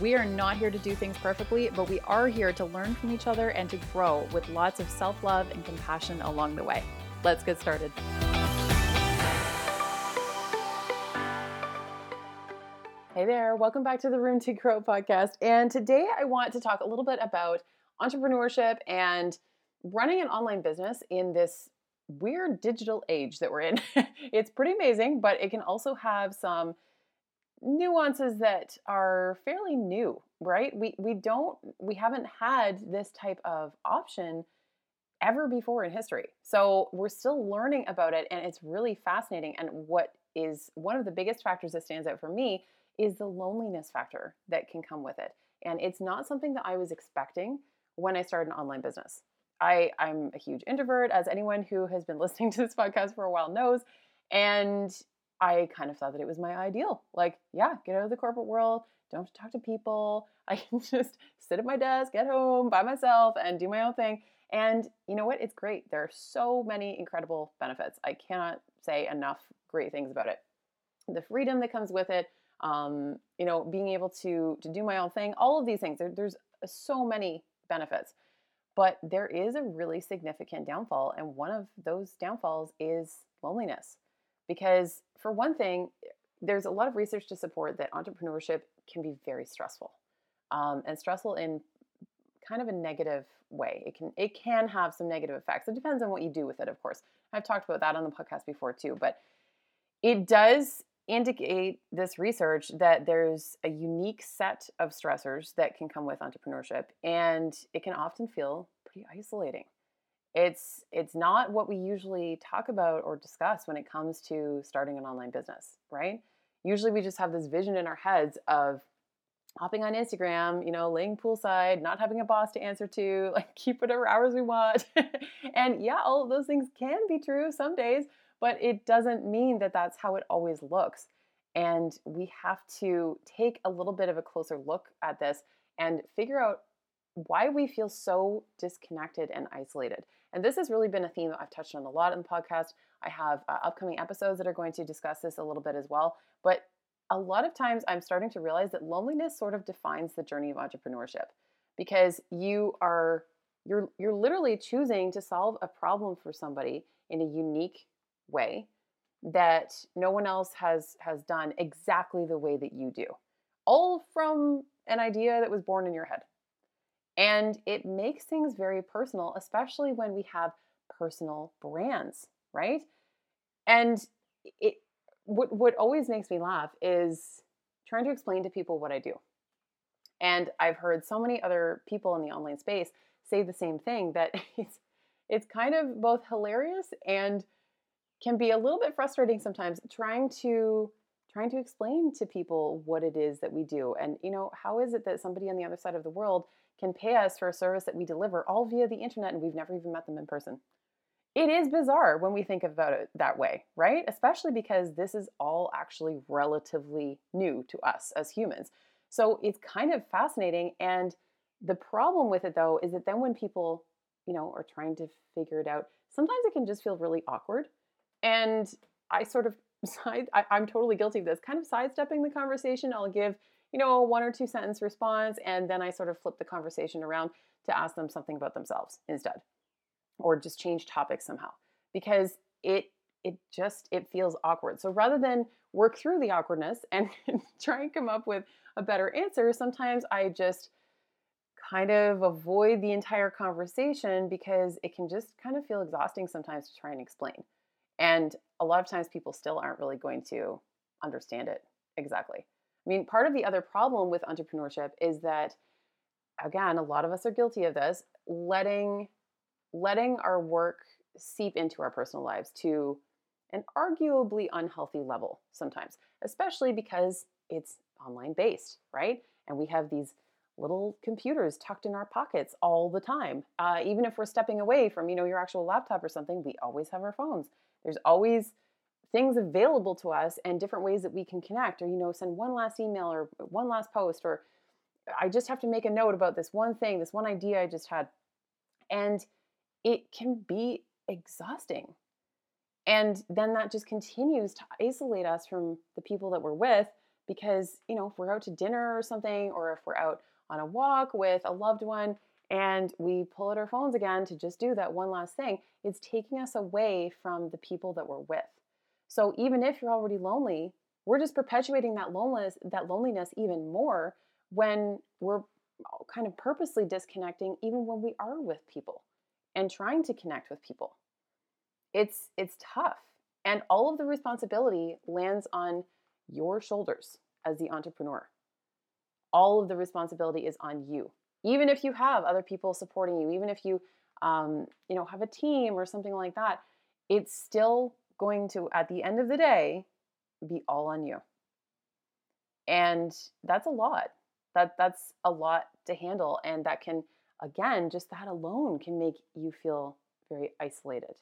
We are not here to do things perfectly, but we are here to learn from each other and to grow with lots of self love and compassion along the way. Let's get started. Hey there, welcome back to the Room to Grow podcast. And today I want to talk a little bit about entrepreneurship and running an online business in this weird digital age that we're in. it's pretty amazing, but it can also have some nuances that are fairly new, right? We we don't we haven't had this type of option ever before in history. So we're still learning about it and it's really fascinating and what is one of the biggest factors that stands out for me is the loneliness factor that can come with it. And it's not something that I was expecting when I started an online business. I, I'm a huge introvert, as anyone who has been listening to this podcast for a while knows. And I kind of thought that it was my ideal. Like, yeah, get out of the corporate world, don't have to talk to people. I can just sit at my desk, get home by myself, and do my own thing. And you know what? It's great. There are so many incredible benefits. I cannot say enough great things about it. The freedom that comes with it, um, you know, being able to to do my own thing, all of these things. There, there's so many benefits, but there is a really significant downfall, and one of those downfalls is loneliness. Because, for one thing, there's a lot of research to support that entrepreneurship can be very stressful um, and stressful in kind of a negative way. It can it can have some negative effects. It depends on what you do with it, of course. I've talked about that on the podcast before too, but it does indicate this research that there's a unique set of stressors that can come with entrepreneurship and it can often feel pretty isolating it's it's not what we usually talk about or discuss when it comes to starting an online business right? Usually we just have this vision in our heads of hopping on instagram you know laying poolside not having a boss to answer to like keep whatever hours we want. And yeah all of those things can be true some days but it doesn't mean that that's how it always looks. And we have to take a little bit of a closer look at this and figure out why we feel so disconnected and isolated and this has really been a theme that I've touched on a lot in the podcast. I have uh, upcoming episodes that are going to discuss this a little bit as well. But a lot of times I'm starting to realize that loneliness sort of defines the journey of entrepreneurship because you are you're you're literally choosing to solve a problem for somebody in a unique way that no one else has has done exactly the way that you do. All from an idea that was born in your head. And it makes things very personal, especially when we have personal brands, right? And it what what always makes me laugh is trying to explain to people what I do. And I've heard so many other people in the online space say the same thing that it's it's kind of both hilarious and can be a little bit frustrating sometimes trying to trying to explain to people what it is that we do and you know how is it that somebody on the other side of the world can pay us for a service that we deliver all via the internet and we've never even met them in person. It is bizarre when we think about it that way, right? Especially because this is all actually relatively new to us as humans. So it's kind of fascinating. And the problem with it, though, is that then when people, you know, are trying to figure it out, sometimes it can just feel really awkward. And I sort of side, I, I'm totally guilty of this, kind of sidestepping the conversation. I'll give you know, one or two sentence response, and then I sort of flip the conversation around to ask them something about themselves instead, or just change topics somehow because it it just it feels awkward. So rather than work through the awkwardness and try and come up with a better answer, sometimes I just kind of avoid the entire conversation because it can just kind of feel exhausting sometimes to try and explain. And a lot of times people still aren't really going to understand it exactly. I mean, part of the other problem with entrepreneurship is that again, a lot of us are guilty of this, letting letting our work seep into our personal lives to an arguably unhealthy level sometimes, especially because it's online based, right? And we have these little computers tucked in our pockets all the time. Uh, even if we're stepping away from, you know, your actual laptop or something, we always have our phones. There's always things available to us and different ways that we can connect or, you know, send one last email or one last post or I just have to make a note about this one thing, this one idea I just had. And it can be exhausting. And then that just continues to isolate us from the people that we're with because, you know, if we're out to dinner or something, or if we're out on a walk with a loved one and we pull out our phones again to just do that one last thing, it's taking us away from the people that we're with. So even if you're already lonely, we're just perpetuating that loneliness, that loneliness even more when we're kind of purposely disconnecting even when we are with people and trying to connect with people. It's it's tough. And all of the responsibility lands on your shoulders as the entrepreneur all of the responsibility is on you. Even if you have other people supporting you, even if you, um, you know, have a team or something like that, it's still going to, at the end of the day, be all on you. And that's a lot. That that's a lot to handle, and that can, again, just that alone can make you feel very isolated.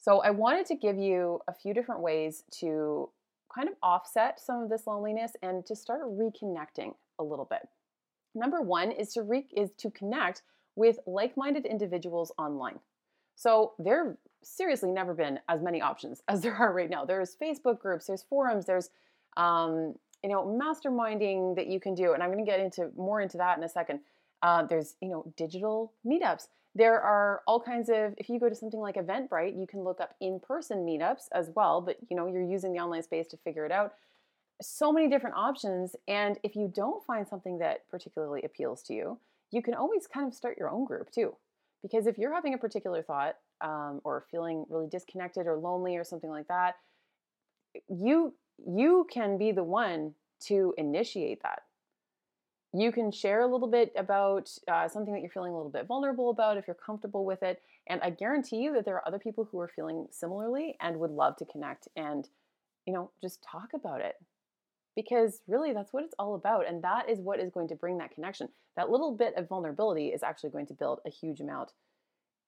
So I wanted to give you a few different ways to kind of offset some of this loneliness and to start reconnecting a little bit. Number one is to re- is to connect with like-minded individuals online. So there seriously never been as many options as there are right now. There's Facebook groups, there's forums, there's um, you know masterminding that you can do, and I'm going to get into more into that in a second. Uh, there's you know digital meetups. There are all kinds of, if you go to something like Eventbrite, you can look up in person meetups as well, but you know, you're using the online space to figure it out. So many different options. And if you don't find something that particularly appeals to you, you can always kind of start your own group too. Because if you're having a particular thought um, or feeling really disconnected or lonely or something like that, you you can be the one to initiate that you can share a little bit about uh, something that you're feeling a little bit vulnerable about if you're comfortable with it. And I guarantee you that there are other people who are feeling similarly and would love to connect and, you know, just talk about it. Because really, that's what it's all about. And that is what is going to bring that connection. That little bit of vulnerability is actually going to build a huge amount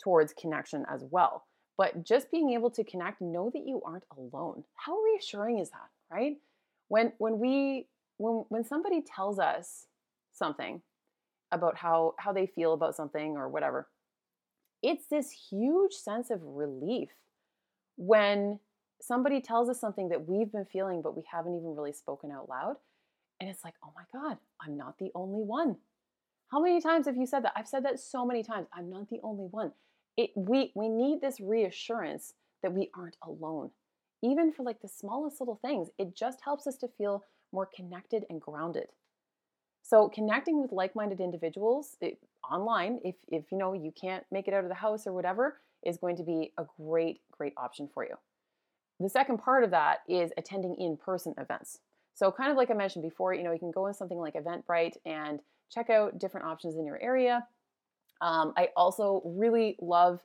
towards connection as well. But just being able to connect, know that you aren't alone. How reassuring is that, right? When when we when when somebody tells us something about how how they feel about something or whatever it's this huge sense of relief when somebody tells us something that we've been feeling but we haven't even really spoken out loud and it's like oh my god i'm not the only one how many times have you said that i've said that so many times i'm not the only one it we we need this reassurance that we aren't alone even for like the smallest little things it just helps us to feel more connected and grounded so connecting with like-minded individuals it, online, if if you know you can't make it out of the house or whatever, is going to be a great great option for you. The second part of that is attending in-person events. So kind of like I mentioned before, you know, you can go in something like Eventbrite and check out different options in your area. Um, I also really love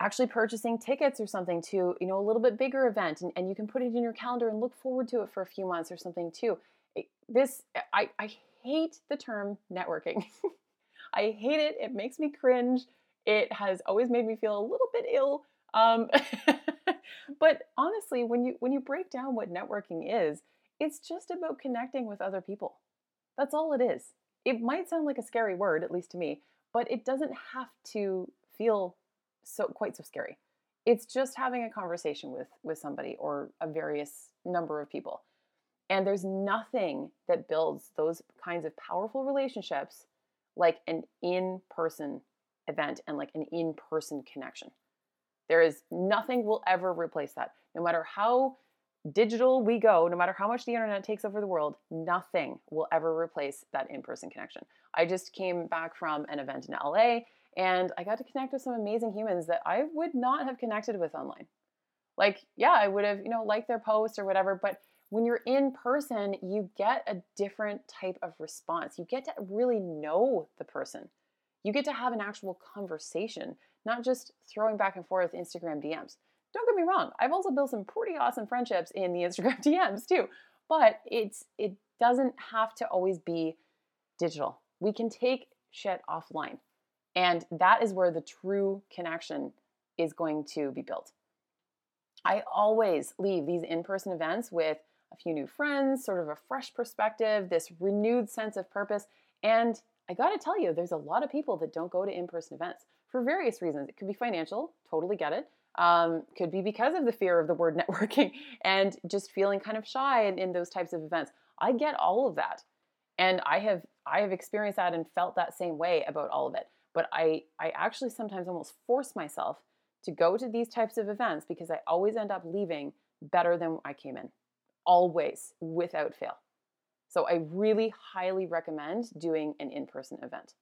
actually purchasing tickets or something to you know a little bit bigger event and, and you can put it in your calendar and look forward to it for a few months or something too this I, I hate the term networking. I hate it. It makes me cringe. It has always made me feel a little bit ill. Um, but honestly, when you when you break down what networking is, it's just about connecting with other people. That's all it is. It might sound like a scary word, at least to me, but it doesn't have to feel so quite so scary. It's just having a conversation with with somebody or a various number of people. And there's nothing that builds those kinds of powerful relationships like an in person event and like an in person connection. There is nothing will ever replace that. No matter how digital we go, no matter how much the internet takes over the world, nothing will ever replace that in person connection. I just came back from an event in LA and I got to connect with some amazing humans that I would not have connected with online. Like, yeah, I would have, you know, liked their post or whatever, but when you're in person, you get a different type of response. You get to really know the person. You get to have an actual conversation, not just throwing back and forth Instagram DMs. Don't get me wrong, I've also built some pretty awesome friendships in the Instagram DMs too, but it's it doesn't have to always be digital. We can take shit offline. And that is where the true connection is going to be built. I always leave these in person events with a few new friends, sort of a fresh perspective, this renewed sense of purpose. And I gotta tell you, there's a lot of people that don't go to in person events for various reasons. It could be financial, totally get it. Um, could be because of the fear of the word networking and just feeling kind of shy in, in those types of events. I get all of that. And I have I have experienced that and felt that same way about all of it. But I I actually sometimes almost force myself to go to these types of events because I always end up leaving better than I came in. Always, without fail. So I really highly recommend doing an in-person event.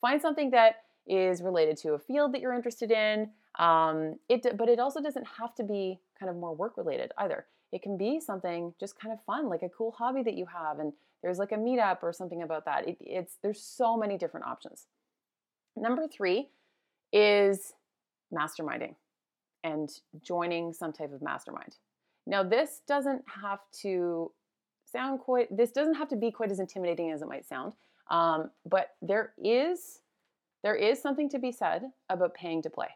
Find something that is related to a field that you're interested in. Um, it, but it also doesn't have to be kind of more work related either. It can be something just kind of fun, like a cool hobby that you have, and there's like a meetup or something about that. It, it's there's so many different options. Number three is masterminding and joining some type of mastermind. Now, this doesn't have to sound quite. This doesn't have to be quite as intimidating as it might sound. Um, but there is there is something to be said about paying to play.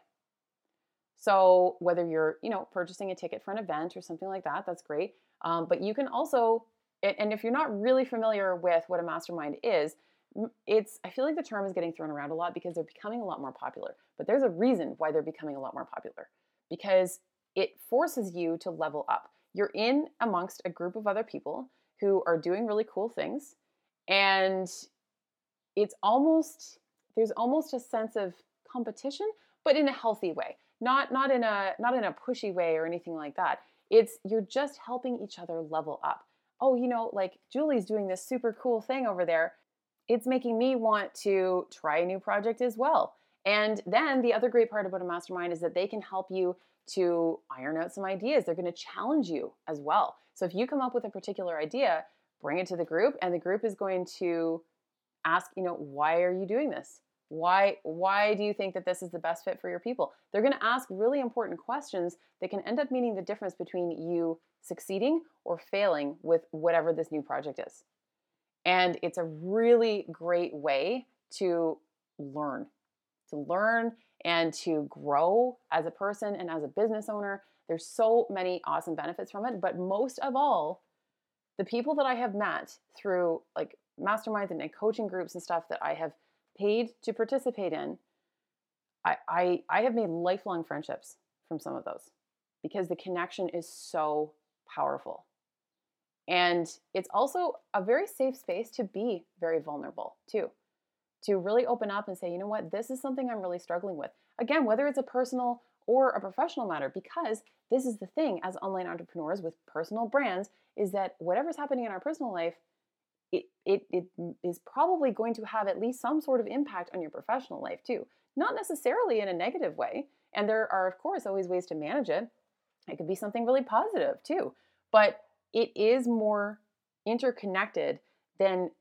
So whether you're, you know, purchasing a ticket for an event or something like that, that's great. Um, but you can also, and if you're not really familiar with what a mastermind is, it's I feel like the term is getting thrown around a lot because they're becoming a lot more popular. But there's a reason why they're becoming a lot more popular because it forces you to level up. You're in amongst a group of other people who are doing really cool things and it's almost there's almost a sense of competition but in a healthy way not not in a not in a pushy way or anything like that. It's you're just helping each other level up. Oh you know like julie's doing this super cool thing over there. It's making me want to try a new project as well. And then the other great part about a mastermind is that they can help you to iron out some ideas. They're going to challenge you as well. So if you come up with a particular idea bring it to the group and the group is going to ask you know why are you doing this why why do you think that this is the best fit for your people? They're going to ask really important questions that can end up meaning the difference between you succeeding or failing with whatever this new project is. And it's a really great way to learn to learn and to grow as a person and as a business owner. There's so many awesome benefits from it but most of all the people that i have met through like masterminds and coaching groups and stuff that I have paid to participate in, I, I, I have made lifelong friendships from some of those because the connection is so powerful. And it's also a very safe space to be very vulnerable too, to really open up and say, you know what, this is something I'm really struggling with. Again, whether it's a personal or a professional matter, because this is the thing as online entrepreneurs with personal brands, is that whatever's happening in our personal life it, it, it is probably going to have at least some sort of impact on your professional life too. Not necessarily in a negative way. And there are, of course, always ways to manage it. It could be something really positive too. But it is more interconnected than,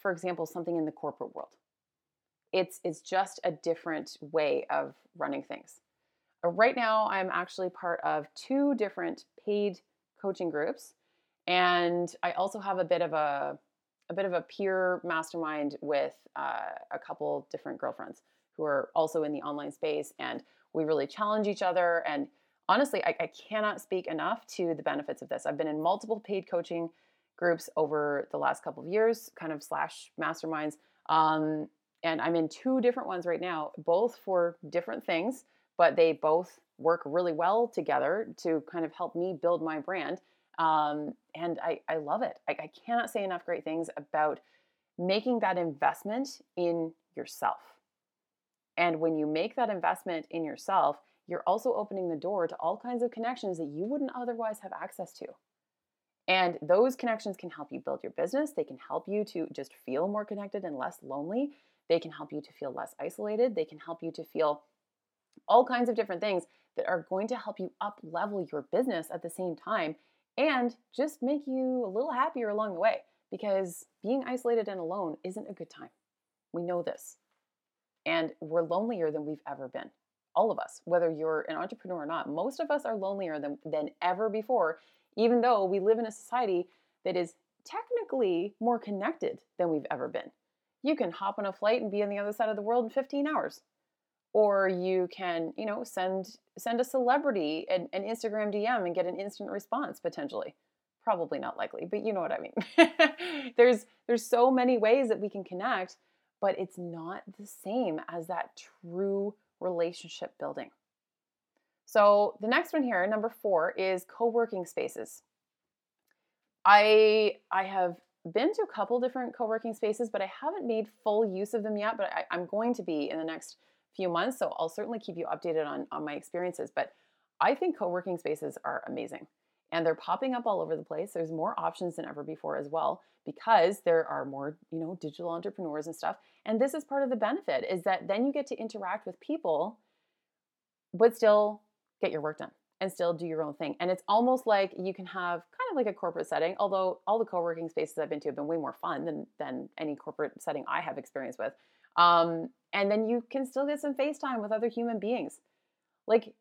for example, something in the corporate world. It's, it's just a different way of running things. Uh, right now, I'm actually part of two different paid coaching groups. And I also have a bit of a a bit of a peer mastermind with uh, a couple different girlfriends who are also in the online space and we really challenge each other and honestly I, I, cannot speak enough to the benefits of this. I've been in multiple paid coaching groups over the last couple of years kind of slash masterminds um, and i'm in two different ones right now both for different things but they both work really well together to kind of help me build my brand um, and I, I love it. I, I cannot say enough great things about making that investment in yourself. And when you make that investment in yourself, you're also opening the door to all kinds of connections that you wouldn't otherwise have access to. And those connections can help you build your business. They can help you to just feel more connected and less lonely. They can help you to feel less isolated. They can help you to feel all kinds of different things that are going to help you up level your business at the same time and just make you a little happier along the way because being isolated and alone isn't a good time. We know this. And we're lonelier than we've ever been. All of us, whether you're an entrepreneur or not, most of us are lonelier than, than ever before, even though we live in a society that is technically more connected than we've ever been. you can hop on a flight and be on the other side of the world in 15 hours. Or you can, you know, send send a celebrity an, an Instagram DM and get an instant response potentially. Probably not likely, but you know what I mean. there's there's so many ways that we can connect, but it's not the same as that true relationship building. So the next one here, number four, is co-working spaces. I I have been to a couple different co-working spaces, but I haven't made full use of them yet. But I, am going to be in the next few months, so I'll certainly keep you updated on on my experiences. But I think co-working spaces are amazing, and they're popping up all over the place. There's more options than ever before as well because there are more you know digital entrepreneurs and stuff. And this is part of the benefit is that then you get to interact with people, but still get your work done and still do your own thing. And it's almost like you can have kind of like a corporate setting, although all the co-working spaces I've been to have been way more fun than than any corporate setting I have experience with. Um, and then you can still get some FaceTime with other human beings. Like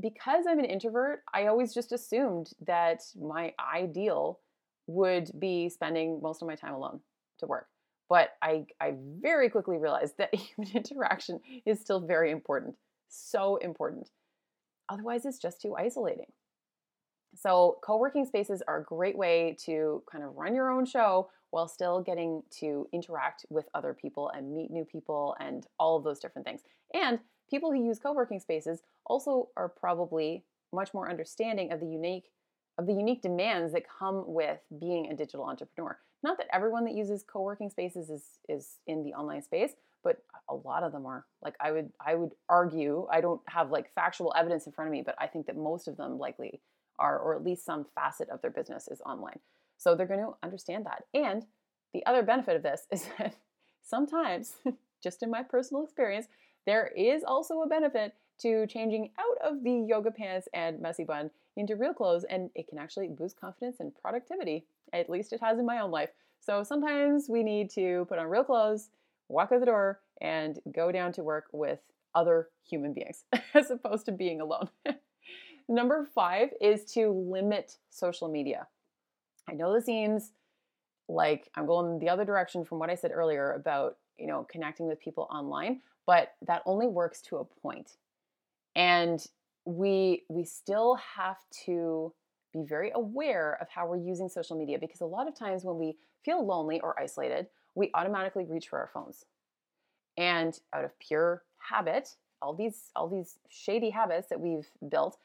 because I'm an introvert, I always just assumed that my ideal would be spending most of my time alone to work. But I, I very quickly realized that human interaction is still very important. So important. Otherwise, it's just too isolating. So, co working spaces are a great way to kind of run your own show while still getting to interact with other people and meet new people and all of those different things. And people who use co working spaces also are probably much more understanding of the unique of the unique demands that come with being a digital entrepreneur. Not that everyone that uses co-working spaces is is in the online space, but a lot of them are like i would i would argue i don't have like factual evidence in front of me but i think that most of them likely are or at least some facet of their business is online so they're going to understand that and the other benefit of this is that sometimes just in my personal experience there is also a benefit to changing out of the yoga pants and messy bun into real clothes and it can actually boost confidence and productivity at least it has in my own life so sometimes we need to put on real clothes walk out the door and go down to work with other human beings as opposed to being alone. Number five is to limit social media. I know this seems like I'm going the other direction from what I said earlier about, you know, connecting with people online, but that only works to a point. And we we still have to be very aware of how we're using social media because a lot of times when we feel lonely or isolated, we automatically reach for our phones. And out of pure habit, all these all these shady habits that we've built,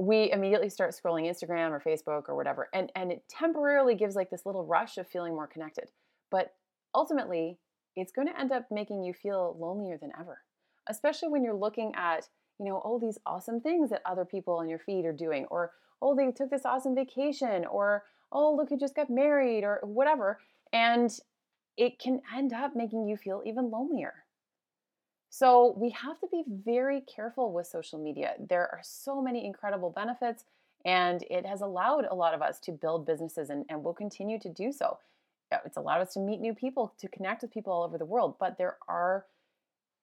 we immediately start scrolling Instagram or Facebook or whatever. And and it temporarily gives like this little rush of feeling more connected. But ultimately, it's going to end up making you feel lonelier than ever. Especially when you're looking at, you know, all these awesome things that other people on your feed are doing or oh, they took this awesome vacation or oh, look who just got married or whatever. And it can end up making you feel even lonelier. So, we have to be very careful with social media. There are so many incredible benefits, and it has allowed a lot of us to build businesses and, and will continue to do so. It's allowed us to meet new people, to connect with people all over the world, but there are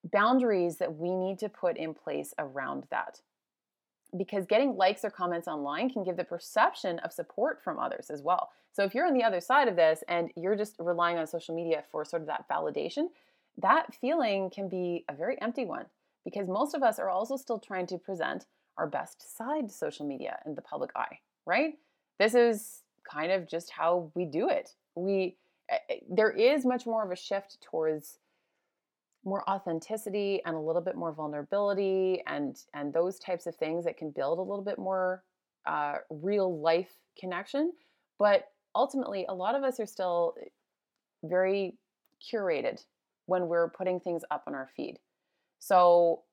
boundaries that we need to put in place around that because getting likes or comments online can give the perception of support from others as well. So if you're on the other side of this and you're just relying on social media for sort of that validation, that feeling can be a very empty one because most of us are also still trying to present our best side to social media in the public eye, right? This is kind of just how we do it. We eh, eh, there is much more of a shift towards more authenticity and a little bit more vulnerability and and those types of things that can build a little bit more uh, real life connection but ultimately a lot of us are still very curated when we're putting things up on our feed so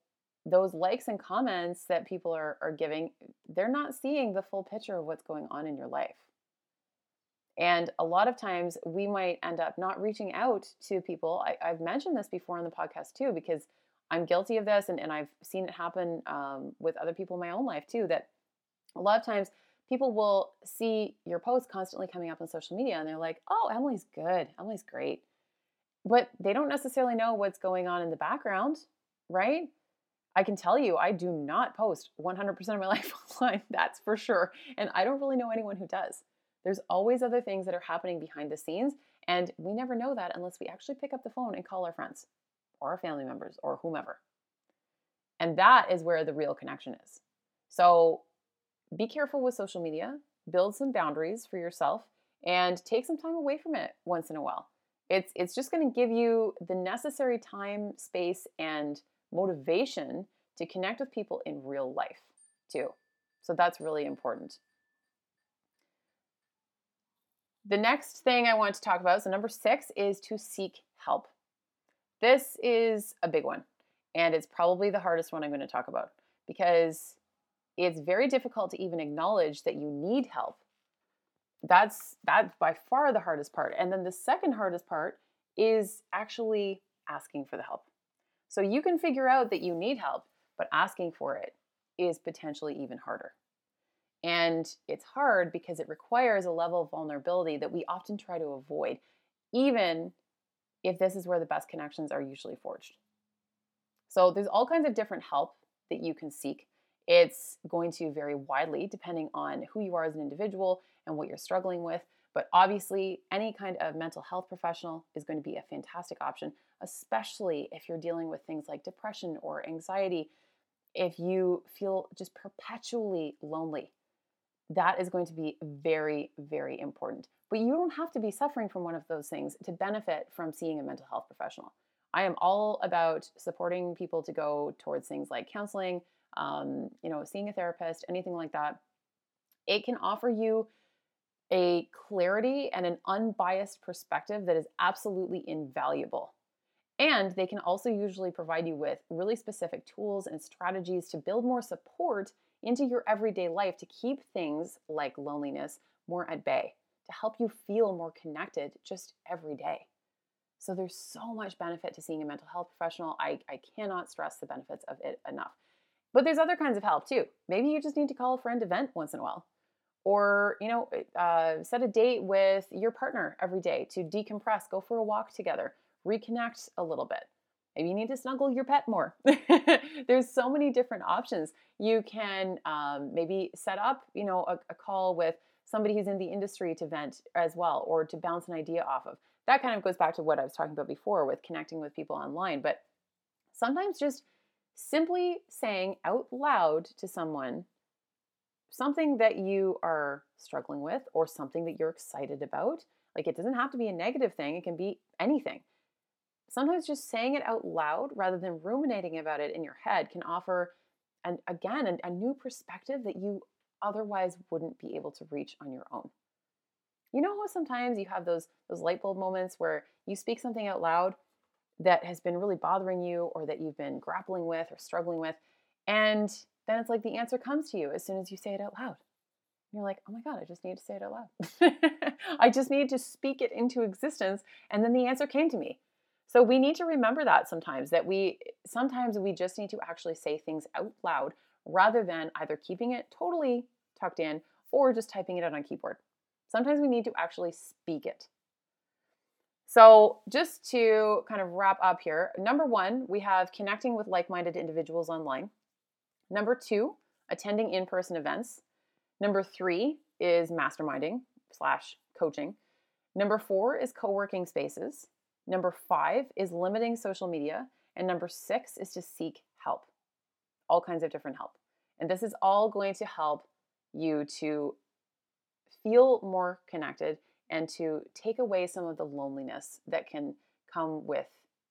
those likes and comments that people are, are giving they're not seeing the full picture of what's going on in your life and a lot of times we might end up not reaching out to people. I, have mentioned this before on the podcast too, because I'm guilty of this and, and I've seen it happen um, with other people in my own life too. That a lot of times people will see your posts constantly coming up on social media and they're like, oh, Emily's good. Emily's great. But they don't necessarily know what's going on in the background, right? I can tell you, I do not post 100% of my life online. That's for sure. And I don't really know anyone who does. There's always other things that are happening behind the scenes. And we never know that unless we actually pick up the phone and call our friends or our family members or whomever. And that is where the real connection is. So be careful with social media, build some boundaries for yourself, and take some time away from it once in a while. It's, it's just going to give you the necessary time, space, and motivation to connect with people in real life, too. So that's really important. The next thing I want to talk about, so number six, is to seek help. This is a big one, and it's probably the hardest one I'm going to talk about because it's very difficult to even acknowledge that you need help. That's that's by far the hardest part. And then the second hardest part is actually asking for the help. So you can figure out that you need help, but asking for it is potentially even harder. And it's hard because it requires a level of vulnerability that we often try to avoid, even if this is where the best connections are usually forged. So there's all kinds of different help that you can seek. It's going to vary widely depending on who you are as an individual and what you're struggling with. But obviously, any kind of mental health professional is going to be a fantastic option, especially if you're dealing with things like depression or anxiety. If you feel just perpetually lonely, that is going to be very, very important. But you don't have to be suffering from one of those things to benefit from seeing a mental health professional. I am all about supporting people to go towards things like counseling, um, you know, seeing a therapist, anything like that. It can offer you a clarity and an unbiased perspective that is absolutely invaluable. And they can also usually provide you with really specific tools and strategies to build more support into your everyday life to keep things like loneliness more at bay, to help you feel more connected just every day. So there's so much benefit to seeing a mental health professional. I, I cannot stress the benefits of it enough. But there's other kinds of help too. Maybe you just need to call a friend to vent once in a while. Or, you know, uh, set a date with your partner every day to decompress, go for a walk together, reconnect a little bit. Maybe you need to snuggle your pet more. There's so many different options. You can um, maybe set up, you know, a, a call with somebody who's in the industry to vent as well, or to bounce an idea off of. That kind of goes back to what I was talking about before with connecting with people online. But sometimes just simply saying out loud to someone something that you are struggling with or something that you're excited about. Like it doesn't have to be a negative thing, it can be anything sometimes just saying it out loud rather than ruminating about it in your head can offer and again a, new perspective that you otherwise wouldn't be able to reach on your own you know how sometimes you have those those light bulb moments where you speak something out loud that has been really bothering you or that you've been grappling with or struggling with and then it's like the answer comes to you as soon as you say it out loud you're like, oh my God, I just need to say it out loud. I just need to speak it into existence. And then the answer came to me. So we need to remember that sometimes that we sometimes we just need to actually say things out loud rather than either keeping it totally tucked in or just typing it out on keyboard. Sometimes we need to actually speak it. So, just to kind of wrap up here, number 1, we have connecting with like-minded individuals online. Number 2, attending in-person events. Number 3 is masterminding slash coaching. Number 4 is co-working spaces. Number five is limiting social media. And number six is to seek help, all kinds of different help. And this is all going to help you to feel more connected and to take away some of the loneliness that can come with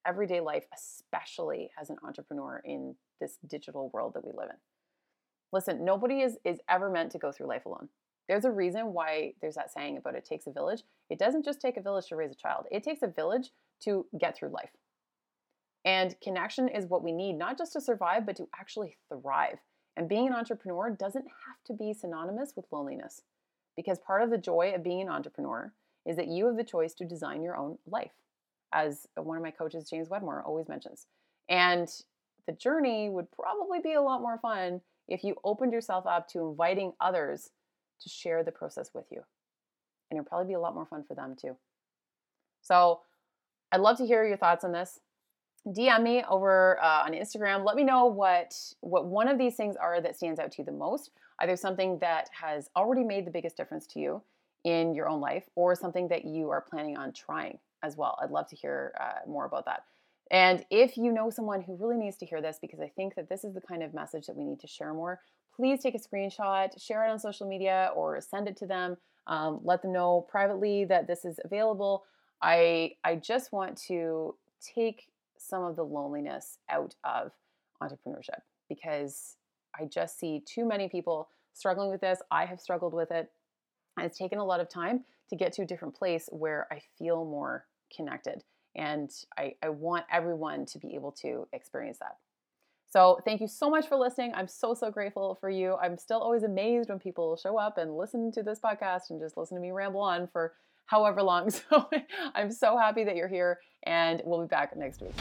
everyday life, especially as an entrepreneur in this digital world that we live in. Listen, nobody is, is ever meant to go through life alone. There's a reason why there's that saying about it takes a village. It doesn't just take a village to raise a child, it takes a village to get through life. And connection is what we need, not just to survive, but to actually thrive. And being an entrepreneur doesn't have to be synonymous with loneliness, because part of the joy of being an entrepreneur is that you have the choice to design your own life, as one of my coaches, James Wedmore, always mentions. And the journey would probably be a lot more fun if you opened yourself up to inviting others to share the process with you. And it'll probably be a lot more fun for them too. So I'd love to hear your thoughts on this. DM me over uh, on Instagram. Let me know what what one of these things are that stands out to you the most. Either something that has already made the biggest difference to you in your own life or something that you are planning on trying as well. I'd love to hear uh, more about that. And if you know someone who really needs to hear this, because I think that this is the kind of message that we need to share more, please take a screenshot, share it on social media, or send it to them. Um, let them know privately that this is available. I I just want to take some of the loneliness out of entrepreneurship because I just see too many people struggling with this. I have struggled with it. And it's taken a lot of time to get to a different place where I feel more connected. And I, I want everyone to be able to experience that. So, thank you so much for listening. I'm so, so grateful for you. I'm still always amazed when people show up and listen to this podcast and just listen to me ramble on for however long. So, I'm so happy that you're here, and we'll be back next week.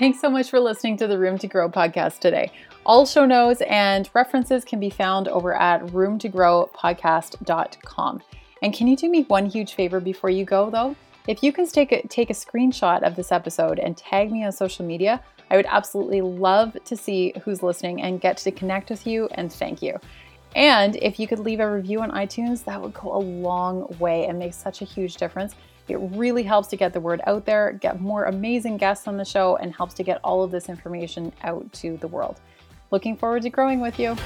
Thanks so much for listening to the Room to Grow podcast today. All show notes and references can be found over at roomtogrowpodcast.com. And can you do me one huge favor before you go, though? If you can take a, take a screenshot of this episode and tag me on social media, I would absolutely love to see who's listening and get to connect with you and thank you. And if you could leave a review on iTunes, that would go a long way and make such a huge difference. It really helps to get the word out there, get more amazing guests on the show, and helps to get all of this information out to the world. Looking forward to growing with you.